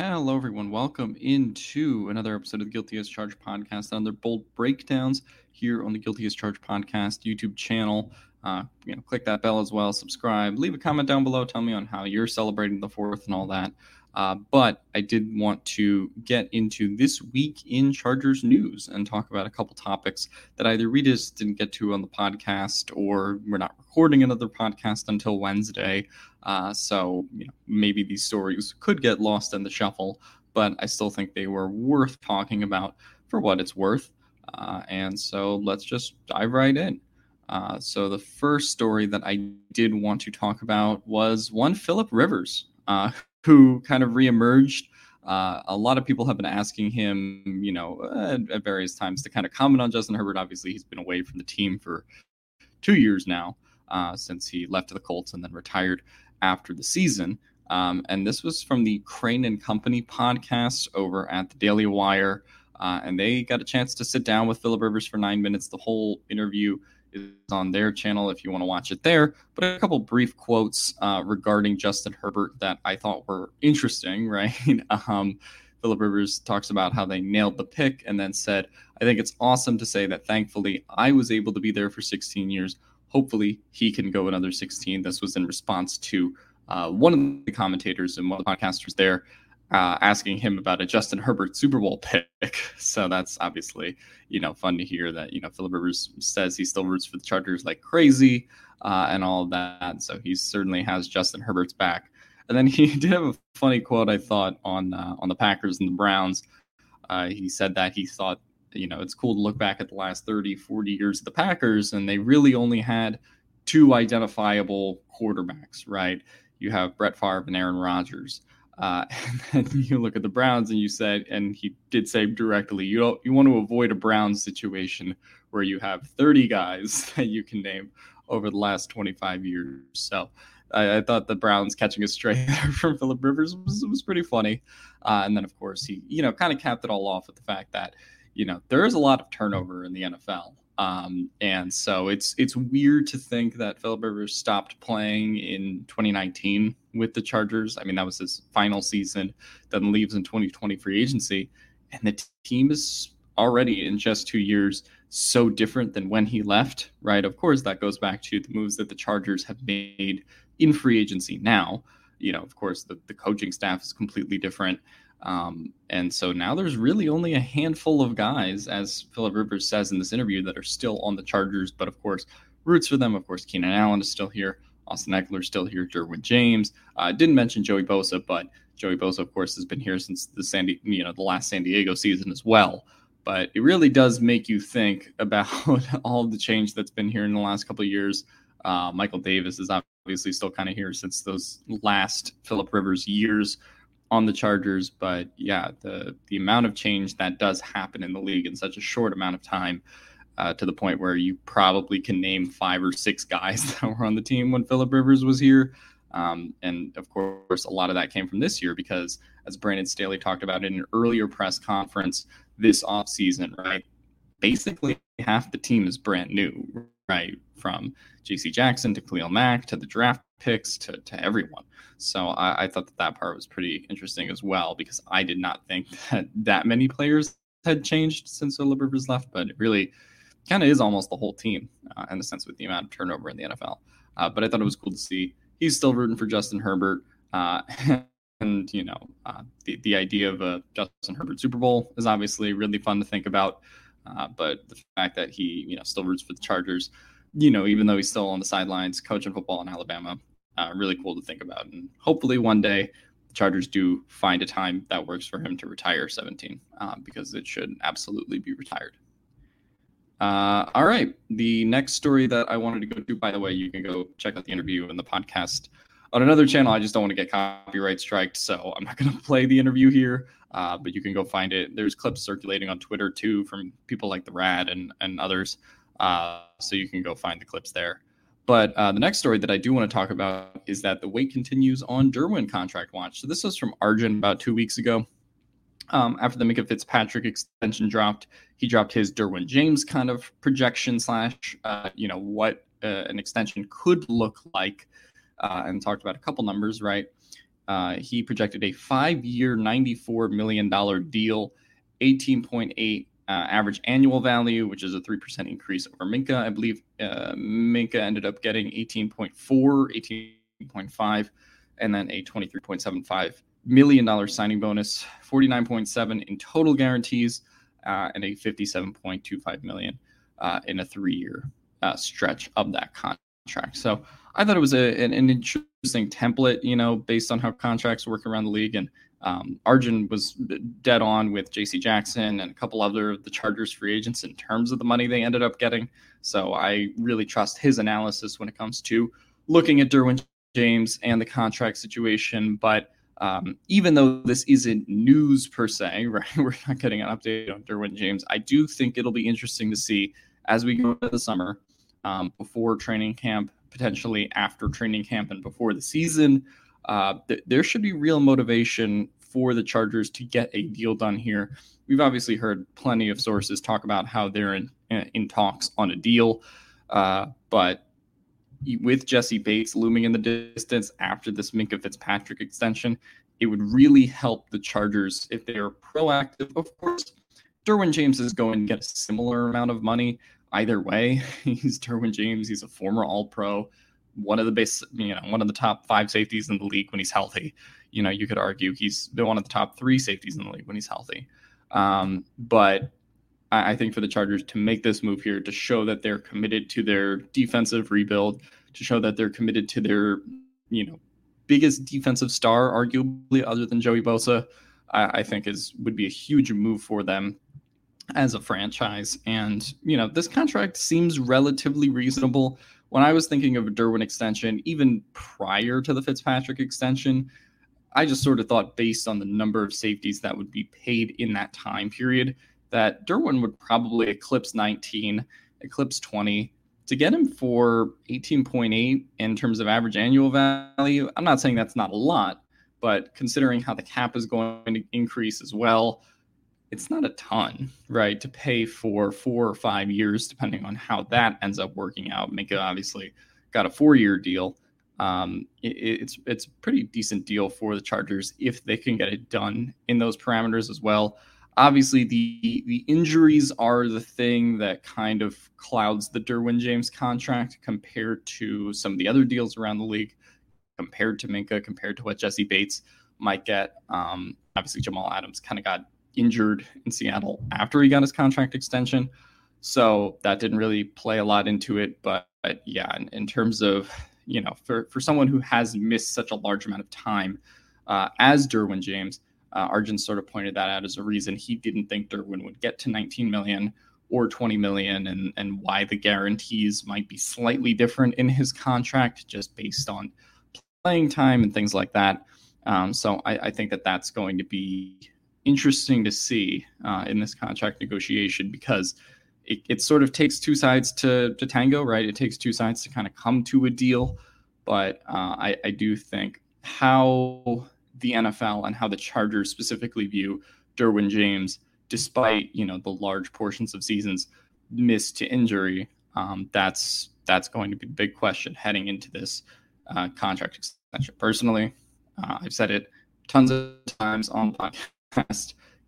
Hello, everyone. Welcome into another episode of the Guilty as Charged podcast. Another Bolt Breakdowns here on the Guilty as Charged podcast YouTube channel. Uh, you know, click that bell as well. Subscribe. Leave a comment down below. Tell me on how you're celebrating the fourth and all that. Uh, but I did want to get into this week in Chargers news and talk about a couple topics that either we just didn't get to on the podcast or we're not recording another podcast until Wednesday. Uh, so you know, maybe these stories could get lost in the shuffle, but I still think they were worth talking about for what it's worth. Uh, and so let's just dive right in. Uh, so the first story that I did want to talk about was one Philip Rivers, uh, who kind of reemerged. Uh, a lot of people have been asking him, you know, at, at, various times to kind of comment on Justin Herbert. Obviously, he's been away from the team for two years now uh, since he left the Colts and then retired after the season. Um, and this was from the Crain and Company podcast over at the Daily Wire. Uh, and they got a chance to sit down with Philip Rivers for nine minutes. The whole interview is on their channel if you want to watch it there. But a couple brief quotes uh, regarding Justin Herbert that I thought were interesting, right? um, Philip Rivers talks about how they nailed the pick and then said, I think it's awesome to say that thankfully I was able to be there for 16 years. Hopefully he can go another 16. This was in response to uh, one of the commentators and one of the podcasters there uh, asking him about a Justin Herbert Super Bowl pick. So that's obviously, you know, fun to hear that, you know, Philip Rivers says he still roots for the Chargers like crazy uh, and all that. So he certainly has Justin Herbert's back. And then he did have a funny quote, I thought, on uh, on the Packers and the Browns. Uh, he said that he thought, you know, it's cool to look back at the last 30, 40 years of the Packers, and they really only had two identifiable quarterbacks, right? You have Brett Favre and Aaron Rodgers. Uh, and then you look at the Browns and you said, and he did say directly, you don't, you want to avoid a Browns situation where you have 30 guys that you can name over the last 25 years. So I, I thought the Browns catching a stray from Philip Rivers was, was pretty funny. Uh, and then of course he, you know, kind of capped it all off with the fact that, you know, there is a lot of turnover in the NFL. Um, and so it's it's weird to think that Philip Rivers stopped playing in 2019 with the Chargers. I mean, that was his final season, then leaves in 2020 free agency, and the team is already in just two years so different than when he left. Right? Of course, that goes back to the moves that the Chargers have made in free agency now. You know, of course, the, the coaching staff is completely different. Um, and so now there's really only a handful of guys, as Philip Rivers says in this interview, that are still on the Chargers. But of course, roots for them. Of course, Keenan Allen is still here. Austin Ekeler still here. Derwin James. Uh, didn't mention Joey Bosa, but Joey Bosa, of course, has been here since the San you know the last San Diego season as well. But it really does make you think about all the change that's been here in the last couple of years. Uh, Michael Davis is obviously still kind of here since those last Philip Rivers years on the Chargers, but yeah, the the amount of change that does happen in the league in such a short amount of time, uh, to the point where you probably can name five or six guys that were on the team when Philip Rivers was here. Um, and of course, a lot of that came from this year because, as Brandon Staley talked about in an earlier press conference this offseason, right? Basically, half the team is brand new, right? From J.C. Jackson to Khalil Mack to the draft picks to, to everyone. So I, I thought that that part was pretty interesting as well because I did not think that that many players had changed since Philip Rivers left, but it really kind of is almost the whole team uh, in the sense with the amount of turnover in the NFL. Uh, but I thought it was cool to see he's still rooting for Justin Herbert. Uh, and you know, uh, the the idea of a Justin Herbert Super Bowl is obviously really fun to think about. Uh, but the fact that he you know still roots for the Chargers, you know, even though he's still on the sidelines coaching football in Alabama, uh, really cool to think about. And hopefully one day the Chargers do find a time that works for him to retire 17 uh, because it should absolutely be retired. Uh, all right. The next story that I wanted to go to, by the way, you can go check out the interview and the podcast on another channel. I just don't want to get copyright striked, so I'm not going to play the interview here. Uh, but you can go find it. There's clips circulating on Twitter too from people like the Rad and and others. Uh, so you can go find the clips there. But uh, the next story that I do want to talk about is that the wait continues on Derwin contract watch. So this was from Arjun about two weeks ago. Um, after the Minkah Fitzpatrick extension dropped, he dropped his Derwin James kind of projection slash, uh, you know, what uh, an extension could look like, uh, and talked about a couple numbers. Right, uh, he projected a five-year, ninety-four million dollar deal, eighteen point eight uh, average annual value, which is a three percent increase over Minkah. I believe uh, Minkah ended up getting 18.4, 18.5, and then a twenty-three point seven five million dollar signing bonus, 49.7 in total guarantees, uh, and a 57.25 million uh, in a three-year uh, stretch of that contract. So I thought it was a, an, an, interesting template, you know, based on how contracts work around the league. And um, Arjun was dead on with J.C. Jackson and a couple other of the Chargers free agents in terms of the money they ended up getting. So I really trust his analysis when it comes to looking at Derwin James and the contract situation, but um, even though this isn't news per se, right? We're not getting an update on Derwin James. I do think it'll be interesting to see as we go into the summer, um, before training camp, potentially after training camp, and before the season. Uh, th- there should be real motivation for the Chargers to get a deal done here. We've obviously heard plenty of sources talk about how they're in in talks on a deal, uh, but with Jessie Bates looming in the distance after this Minkah Fitzpatrick extension, it would really help the Chargers if they are proactive. Of course, Derwin James is going to get a similar amount of money either way. he's Derwin James. He's a former All Pro, one of the base, you know, one of the top five safeties in the league when he's healthy. You know, you could argue he's one of the top three safeties in the league when he's healthy. Um, but I think for the Chargers to make this move here to show that they're committed to their defensive rebuild, to show that they're committed to their, you know, biggest defensive star, arguably other than Joey Bosa, I, I think is would be a huge move for them as a franchise. And you know, this contract seems relatively reasonable. When I was thinking of a Derwin extension, even prior to the Fitzpatrick extension, I just sort of thought based on the number of safeties that would be paid in that time period that Derwin would probably eclipse 19, eclipse 20. To get him for 18.8 in terms of average annual value, I'm not saying that's not a lot, but considering how the cap is going to increase as well, it's not a ton, right? To pay for four or five years, depending on how that ends up working out. Minkah obviously got a four-year deal. Um, it, it's it's a pretty decent deal for the Chargers if they can get it done in those parameters as well obviously the the injuries are the thing that kind of clouds the Derwin James contract compared to some of the other deals around the league, compared to Minkah, compared to what Jessie Bates might get. Um, obviously, Jamal Adams kind of got injured in Seattle after he got his contract extension, so that didn't really play a lot into it. But, but yeah, in, in, terms of you know, for for someone who has missed such a large amount of time uh, as Derwin James uh, Arjun sort of pointed that out as a reason he didn't think Derwin would get to 19 million or 20 million and, and why the guarantees might be slightly different in his contract just based on playing time and things like that. Um, so I, I, think that that's going to be interesting to see uh, in this contract negotiation because it, it sort of takes two sides to, to tango, right? It takes two sides to kind of come to a deal. But uh, I, I do think how the NFL and how the Chargers specifically view Derwin James, despite you know the large portions of seasons missed to injury. Um, that's that's going to be the big question heading into this uh, contract extension. Personally, uh, I've said it tons of times on the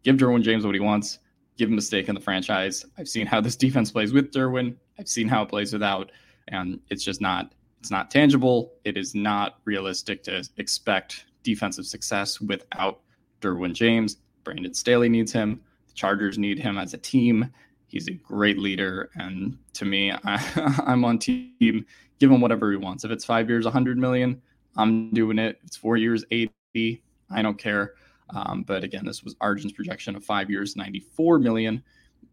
Give Derwin James what he wants. Give him a stake in the franchise. I've seen how this defense plays with Derwin. I've seen how it plays without, and it's just not it's not tangible. It is not realistic to expect defensive success without Derwin James. Brandon Staley needs him. The Chargers need him as a team. He's a great leader, and to me, I, am on team. Give him whatever he wants. If it's five years, 100 million, I'm doing it. If it's four years, 80. I don't care. Um, but again, this was Arjun's projection of five years, 94 million,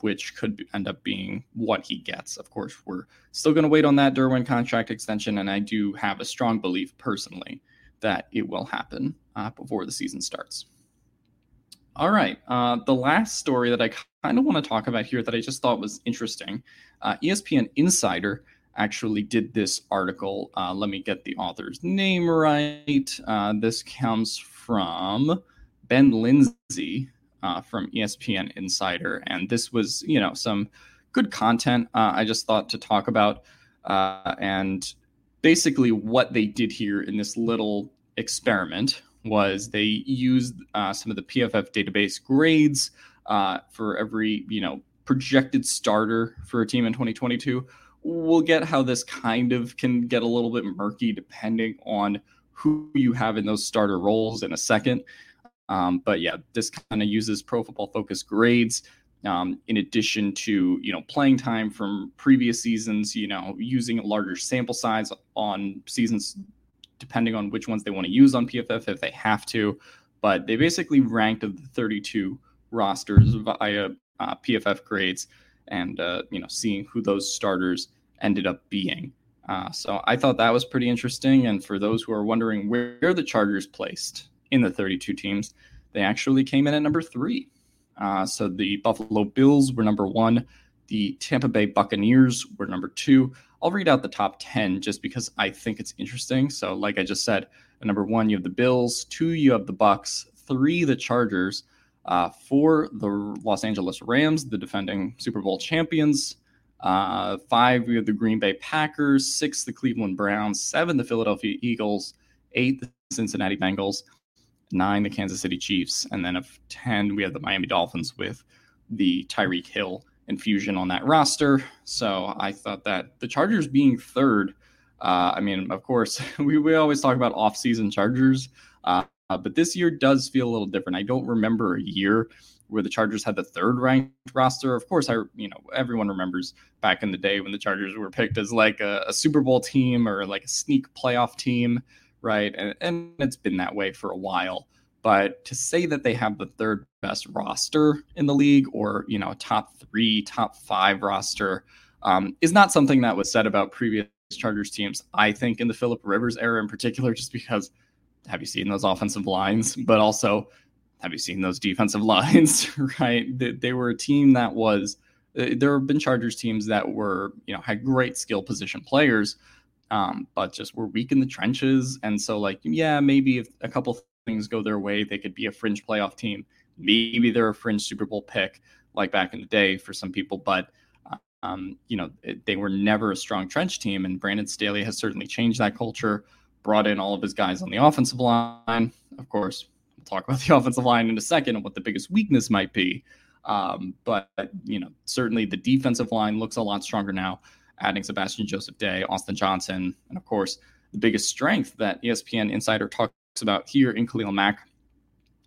which could end up being what he gets. Of course, we're still going to wait on that Derwin contract extension, and I do have a strong belief personally that it will happen uh, before the season starts. All right, uh, the last story that I kind of want to talk about here that I just thought was interesting, uh, ESPN Insider actually did this article. Uh, let me get the author's name right. Uh, this comes from Ben Lindsay uh, from ESPN Insider, and this was, you know, some good content. Uh, I just thought to talk about, uh, and basically what they did here in this little experiment was they used uh, some of the PFF database grades uh, for every, you know, projected starter for a team in 2022. We'll get how this kind of can get a little bit murky depending on who you have in those starter roles in a second. Um, but yeah, this kind of uses Pro Football Focus grades um, in addition to you know playing time from previous seasons. You know, using a larger sample size on seasons, depending on which ones they want to use on PFF if they have to. But they basically ranked the 32 rosters via uh, PFF grades, and uh, you know, seeing who those starters ended up being. Uh, so I thought that was pretty interesting. And for those who are wondering where the Chargers placed in the 32 teams, they actually came in at number three. Uh, so the Buffalo Bills were number one. The Tampa Bay Buccaneers were number two. I'll read out the top 10 just because I think it's interesting. So, like I just said, number one, you have the Bills. Two, you have the Bucks. Three, the Chargers. Uh, four, the Los Angeles Rams, the defending Super Bowl champions. Uh, five, we have the Green Bay Packers. Six, the Cleveland Browns. Seven, the Philadelphia Eagles. Eight, the Cincinnati Bengals nine, the Kansas City Chiefs, and then of 10, we have the Miami Dolphins with the Tyreek Hill infusion on that roster. So I thought that the Chargers being third, uh, I mean, of course, we, we always talk about off-season Chargers, uh, but this year does feel a little different. I don't remember a year where the Chargers had the third ranked roster. Of course, I you know everyone remembers back in the day when the Chargers were picked as like a, a Super Bowl team or like a sneak playoff team right? And, and it's been that way for a while. But to say that they have the third best roster in the league or, you know, top three, top five roster um, is not something that was said about previous Chargers teams. I think in the Philip Rivers era in particular, just because have you seen those offensive lines? But also, have you seen those defensive lines, right? They, they were a team that was, uh, there have been Chargers teams that were, you know, had great skill position players um, but just we're weak in the trenches. And so, like, yeah, maybe if a couple things go their way, they could be a fringe playoff team. Maybe they're a fringe Super Bowl pick, like back in the day for some people. But um, you know, it, they were never a strong trench team. And Brandon Staley has certainly changed that culture, brought in all of his guys on the offensive line. Of course, we'll talk about the offensive line in a second and what the biggest weakness might be. Um, but you know, certainly the defensive line looks a lot stronger now adding Sebastian Joseph Day, Austin Johnson, and of course, the biggest strength that ESPN Insider talks about here in Khalil Mack.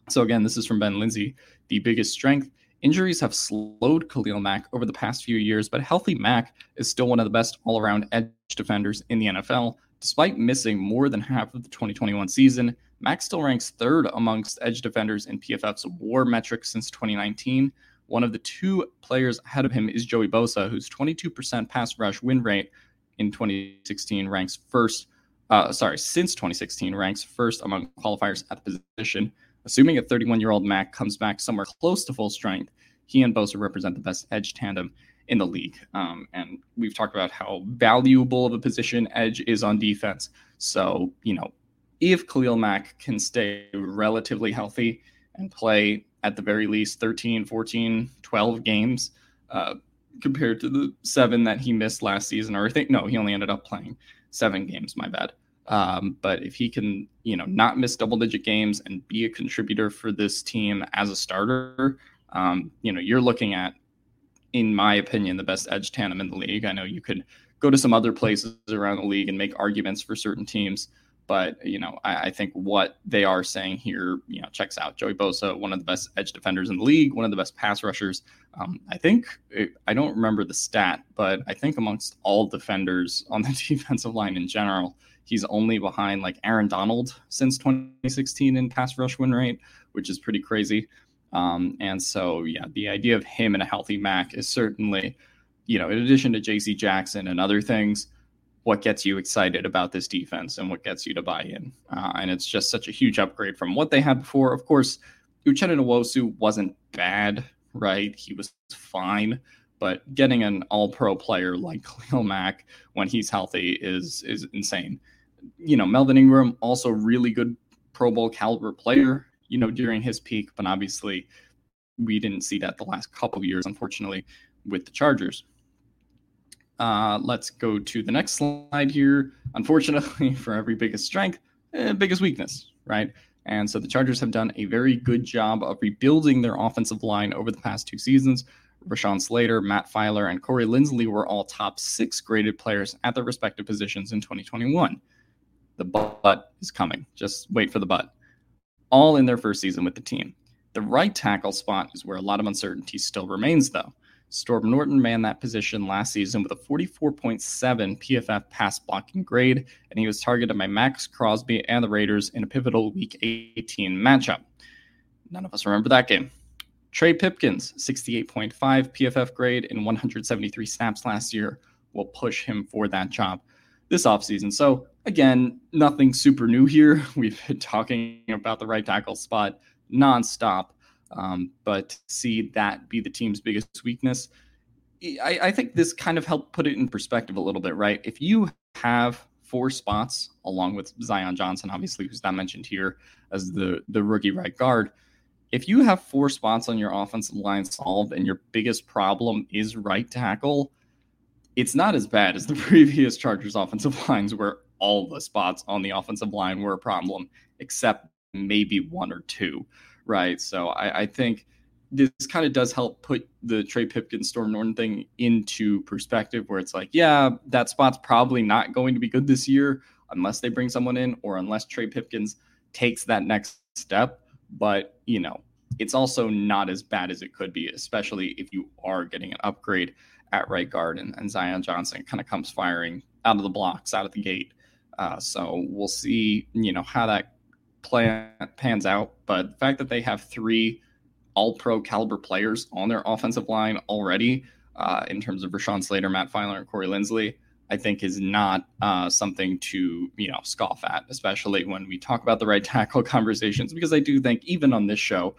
So, again, this is from Ben Lindsay. The biggest strength injuries have slowed Khalil Mack over the past few years, but healthy Mack is still one of the best all around edge defenders in the NFL. Despite missing more than half of the 2021 season, Mack still ranks third amongst edge defenders in PFF's WAR metrics since 2019, one of the two players ahead of him is Joey Bosa, whose 22% pass rush win rate in 2016 ranks first. Uh, sorry, since 2016 ranks first among qualifiers at the position. Assuming a 31 year old Mack comes back somewhere close to full strength, he and Bosa represent the best edge tandem in the league. Um, and we've talked about how valuable of a position edge is on defense. So, you know, if Khalil Mack can stay relatively healthy and play at the very least 13, 14, 12 games, uh, compared to the seven that he missed last season, or I think no, he only ended up playing seven games. My bad. Um, but if he can, you know, not miss double digit games and be a contributor for this team as a starter, um, you know, you're looking at, in my opinion, the best edge tandem in the league. I know you could go to some other places around the league and make arguments for certain teams. But you know, I, I, think what they are saying here, you know, checks out. Joey Bosa, one of the best edge defenders in the league, one of the best pass rushers. Um, I think I don't remember the stat, but I think amongst all defenders on the defensive line in general, he's only behind like Aaron Donald since 2016 in pass rush win rate, which is pretty crazy. Um, and so, yeah, the idea of him and a healthy Mack is certainly, you know, in addition to J.C. Jackson and other things, what gets you excited about this defense and what gets you to buy in. Uh, and it's just such a huge upgrade from what they had before. Of course, Uchenna Nwosu wasn't bad, right? He was fine, but getting an all-pro player like Khalil Mack when he's healthy is is insane. You know, Melvin Ingram also really good Pro Bowl caliber player. You know, during his peak, but obviously we didn't see that the last couple years, unfortunately, with the Chargers. Uh, let's go to the next slide here. Unfortunately, for every biggest strength, eh, biggest weakness, right? And so the Chargers have done a very good job of rebuilding their offensive line over the past two seasons. Rashawn Slater, Matt Feiler, and Corey Linsley were all top six graded players at their respective positions in 2021. The butt is coming. Just wait for the butt. All in their first season with the team. The right tackle spot is where a lot of uncertainty still remains, though. Storm Norton manned that position last season with a 44.7 PFF pass blocking grade, and he was targeted by Maxx Crosby and the Raiders in a pivotal Week 18 matchup. None of us remember that game. Trey Pipkins, 68.5 PFF grade in 173 snaps last year, will push him for that job this offseason. So, again, nothing super new here. We've been talking about the right tackle spot nonstop. Um, but see that be the team's biggest weakness, I, I think this kind of helped put it in perspective a little bit, right? If you have four spots along with Zion Johnson, obviously, who's not mentioned here as the the rookie right guard. If you have four spots on your offensive line solved and your biggest problem is right tackle, it's not as bad as the previous Chargers offensive lines where all the spots on the offensive line were a problem, except maybe one or two right? So I, I think this kind of does help put the Trey Pipkins Storm Norton thing into perspective where it's like, yeah, that spot's probably not going to be good this year unless they bring someone in or unless Trey Pipkins takes that next step. But, you know, it's also not as bad as it could be, especially if you are getting an upgrade at right guard and, and Zion Johnson kind of comes firing out of the blocks, out of the gate. Uh, so we'll see, you know, how that plan pans out, but the fact that they have three all pro caliber players on their offensive line already, uh, in terms of Rashawn Slater, Matt Feiler, and Corey Linsley, I think is not uh, something to you know scoff at, especially when we talk about the right tackle conversations. Because I do think even on this show,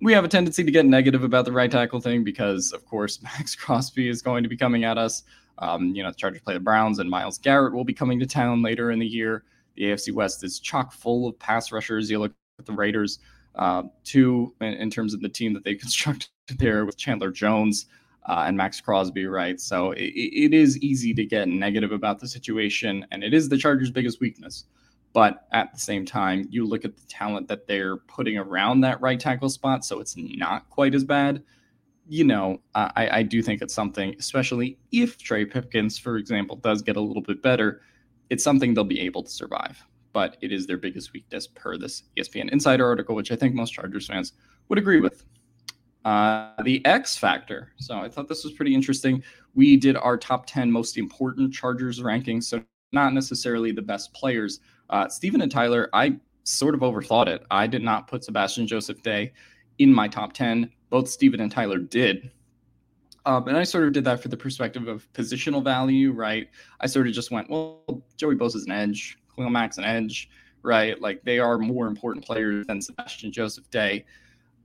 we have a tendency to get negative about the right tackle thing because, of course, Maxx Crosby is going to be coming at us. Um, you know, the Chargers play the Browns, and Myles Garrett will be coming to town later in the year. The AFC West is chock full of pass rushers. You look at the Raiders, uh, two in, in, terms of the team that they constructed there with Chandler Jones uh, and Maxx Crosby, right? So it, it is easy to get negative about the situation, and it is the Chargers' biggest weakness. But at the same time, you look at the talent that they're putting around that right tackle spot, so it's not quite as bad. You know, I, I do think it's something, especially if Trey Pipkins, for example, does get a little bit better it's something they'll be able to survive. But it is their biggest weakness per this ESPN Insider article, which I think most Chargers fans would agree with. Uh, the X factor. So I thought this was pretty interesting. We did our top 10 most important Chargers rankings. So not necessarily the best players. Uh, Steven and Tyler, I sort of overthought it. I did not put Sebastian Joseph Day in my top 10. Both Steven and Tyler did. Um, and I sort of did that for the perspective of positional value, right? I sort of just went, well, Joey Bosa's an edge, Khalil Mack's an edge, right? Like they are more important players than Sebastian Joseph Day.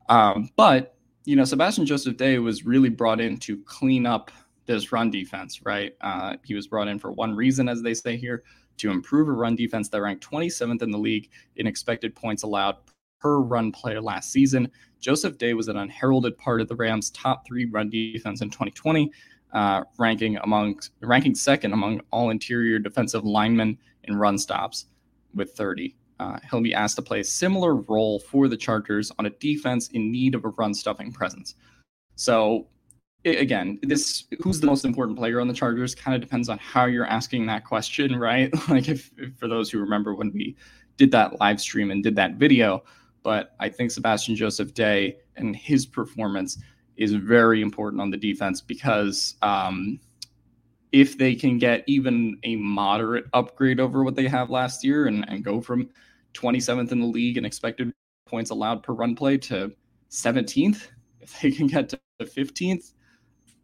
Um, but, you know, Sebastian Joseph Day was really brought in to clean up this run defense, right? Uh, he was brought in for one reason, as they say here, to improve a run defense that ranked 27th in the league in expected points allowed per run player last season. Joseph Day was an unheralded part of the Rams' top three run defense in 2020. uh, ranking among ranking second among all interior defensive linemen in run stops with 30. Uh, he'll be asked to play a similar role for the Chargers on a defense in need of a run stuffing presence. So again, this who's the most important player on the Chargers kind of depends on how you're asking that question, right? like if, if, for those who remember when we did that live stream and did that video, but I think Sebastian Joseph Day and his performance is very important on the defense because um, if they can get even a moderate upgrade over what they have last year and, and go from 27th in the league and expected points allowed per run play to 17th, if they can get to 15th,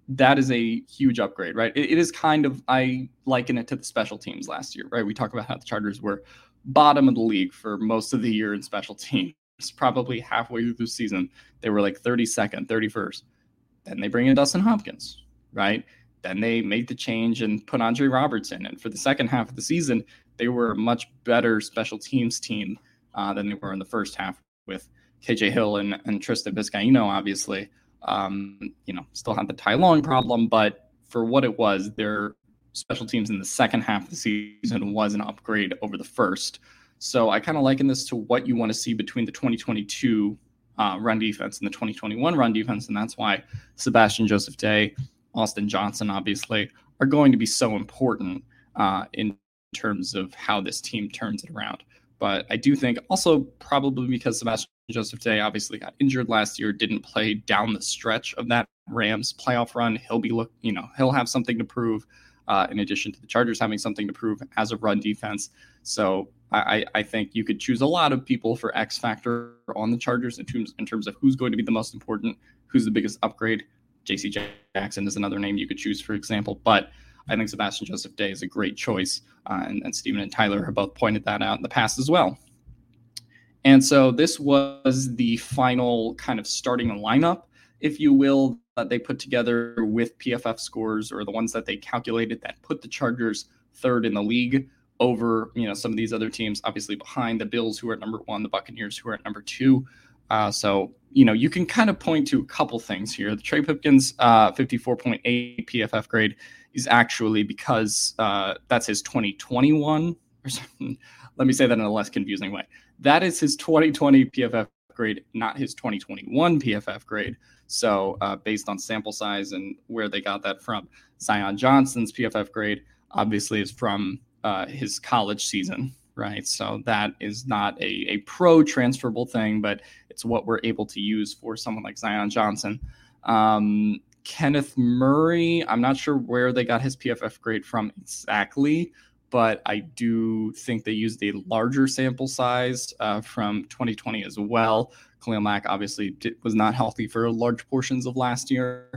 that is a huge upgrade, right? It, it is kind of, I liken it to the special teams last year, right? We talk about how the Chargers were bottom of the league for most of the year in special teams. Probably halfway through the season, they were like 32nd, 31st. Then they bring in Dustin Hopkins, right? Then they made the change and put Andre Robertson. And for the second half of the season, they were a much better special teams team uh, than they were in the first half with KJ Hill and, and Tristan Vizcaino, obviously. Um, you know, still had the Ty Long problem, but for what it was, their special teams in the second half of the season was an upgrade over the first. So I kind of liken this to what you want to see between the 2022 uh, run defense and the 2021 run defense. And that's why Sebastian Joseph Day, Austin Johnson, obviously, are going to be so important uh, in terms of how this team turns it around. But I do think also probably because Sebastian Joseph Day obviously got injured last year, didn't play down the stretch of that Rams playoff run. He'll be look, you know, he'll have something to prove. Uh, in addition to the Chargers having something to prove as a run defense. So I, I think you could choose a lot of people for X factor on the Chargers in terms in terms of who's going to be the most important, who's the biggest upgrade. J.C. Jackson is another name you could choose, for example. But I think Sebastian Joseph Day is a great choice, uh, and, and Steven and Tyler have both pointed that out in the past as well. And so this was the final kind of starting lineup, if you will, that they put together with PFF scores or the ones that they calculated that put the Chargers third in the league over you know some of these other teams obviously behind the bills who are at number one the buccaneers who are at number two. Uh, so you know you can kind of point to a couple things here. The trey pipkins uh, 54.8 pff grade is actually because uh, that's his 2021 or something. let me say that in a less confusing way. That is his 2020 pff grade not his 2021 pff grade. So uh, based on sample size and where they got that from zion johnson's pff grade obviously is from uh, his college season, right? So that is not a, a pro transferable thing, but it's what we're able to use for someone like Zion Johnson. Um, Kenneth Murray, I'm not sure where they got his PFF grade from exactly, but I do think they used a larger sample size uh, from 2020 as well. Khalil Mack obviously did, was not healthy for large portions of last year.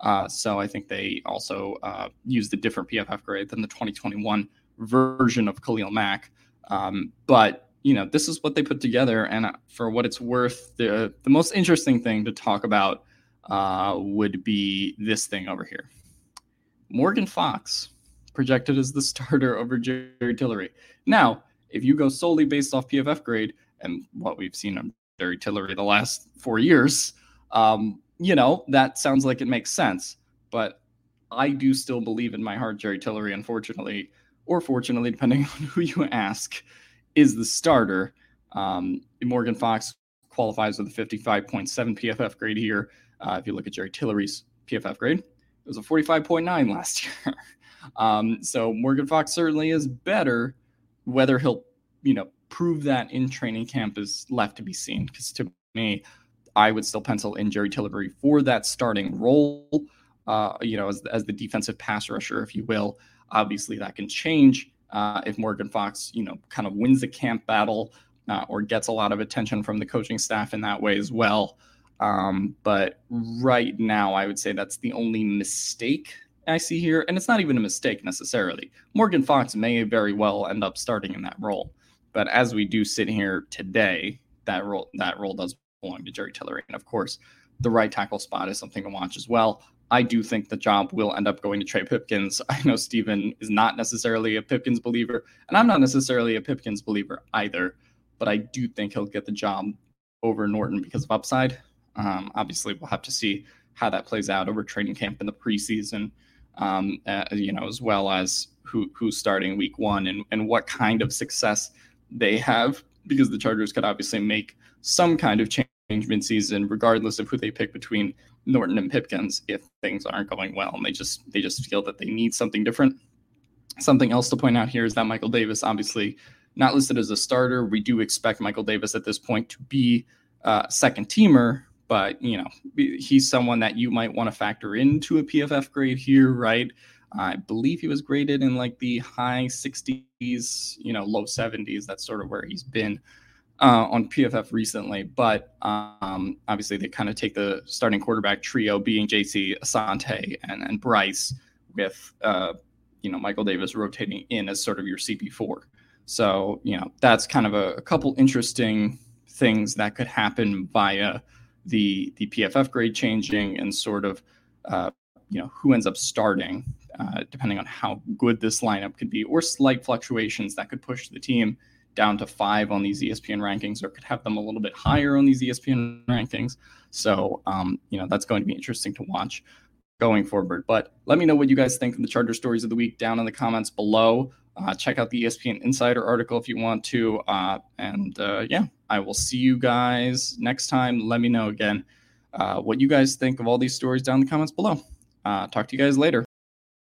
Uh, so I think they also uh, used a different PFF grade than the 2021 version of Khalil Mack. Um, but you know, this is what they put together, and uh, for what it's worth, the the most interesting thing to talk about uh, would be this thing over here. Morgan Fox projected as the starter over Jerry Tillery. Now, if you go solely based off PFF grade and what we've seen of Jerry Tillery the last four years, um, you know, that sounds like it makes sense. But I do still believe in my heart Jerry Tillery, unfortunately, or fortunately, depending on who you ask, is the starter. Um, Morgan Fox qualifies with a 55.7 PFF grade here. Uh, if you look at Jerry Tillery's PFF grade, it was a 45.9 last year. um, so Morgan Fox certainly is better. Whether he'll, you know, prove that in training camp is left to be seen. Because to me, I would still pencil in Jerry Tillery for that starting role. Uh, you know, as, as the defensive pass rusher, if you will. Obviously, that can change uh, if Morgan Fox, you know, kind of wins the camp battle uh, or gets a lot of attention from the coaching staff in that way as well. Um, but right now, I would say that's the only mistake I see here, and it's not even a mistake necessarily. Morgan Fox may very well end up starting in that role, but as we do sit here today, that role that role does belong to Jerry Tillery, and of course, the right tackle spot is something to watch as well. I do think the job will end up going to Trey Pipkins. I know Steven is not necessarily a Pipkins believer, and I'm not necessarily a Pipkins believer either, but I do think he'll get the job over Norton because of upside. Um, obviously, we'll have to see how that plays out over training camp in the preseason. um, uh, you know, as well as who who's starting week one and, and what kind of success they have, because the Chargers could obviously make some kind of change mid-season, regardless of who they pick between Norton and Pipkins, if things aren't going well, and they just they just feel that they need something different. Something else to point out here is that Michael Davis, obviously not listed as a starter. We do expect Michael Davis at this point to be uh, second teamer, but you know he's someone that you might want to factor into a PFF grade here, right? I believe he was graded in like the high 60s, you know, low 70s. That's sort of where he's been uh, on PFF recently. But um, obviously, they kind of take the starting quarterback trio, being JC Asante and, and Bryce, with uh, you know Michael Davis rotating in as sort of your CB4. So you know that's kind of a, a couple interesting things that could happen via the the PFF grade changing and sort of uh, you know who ends up starting uh, depending on how good this lineup could be, or slight fluctuations that could push the team down to five on these ESPN rankings, or could have them a little bit higher on these ESPN rankings. So, um, you know, that's going to be interesting to watch going forward. But let me know what you guys think of the Charger stories of the week down in the comments below. Uh, check out the ESPN Insider article if you want to. Uh, and uh, yeah, I will see you guys next time. Let me know again uh, what you guys think of all these stories down in the comments below. Uh, talk to you guys later.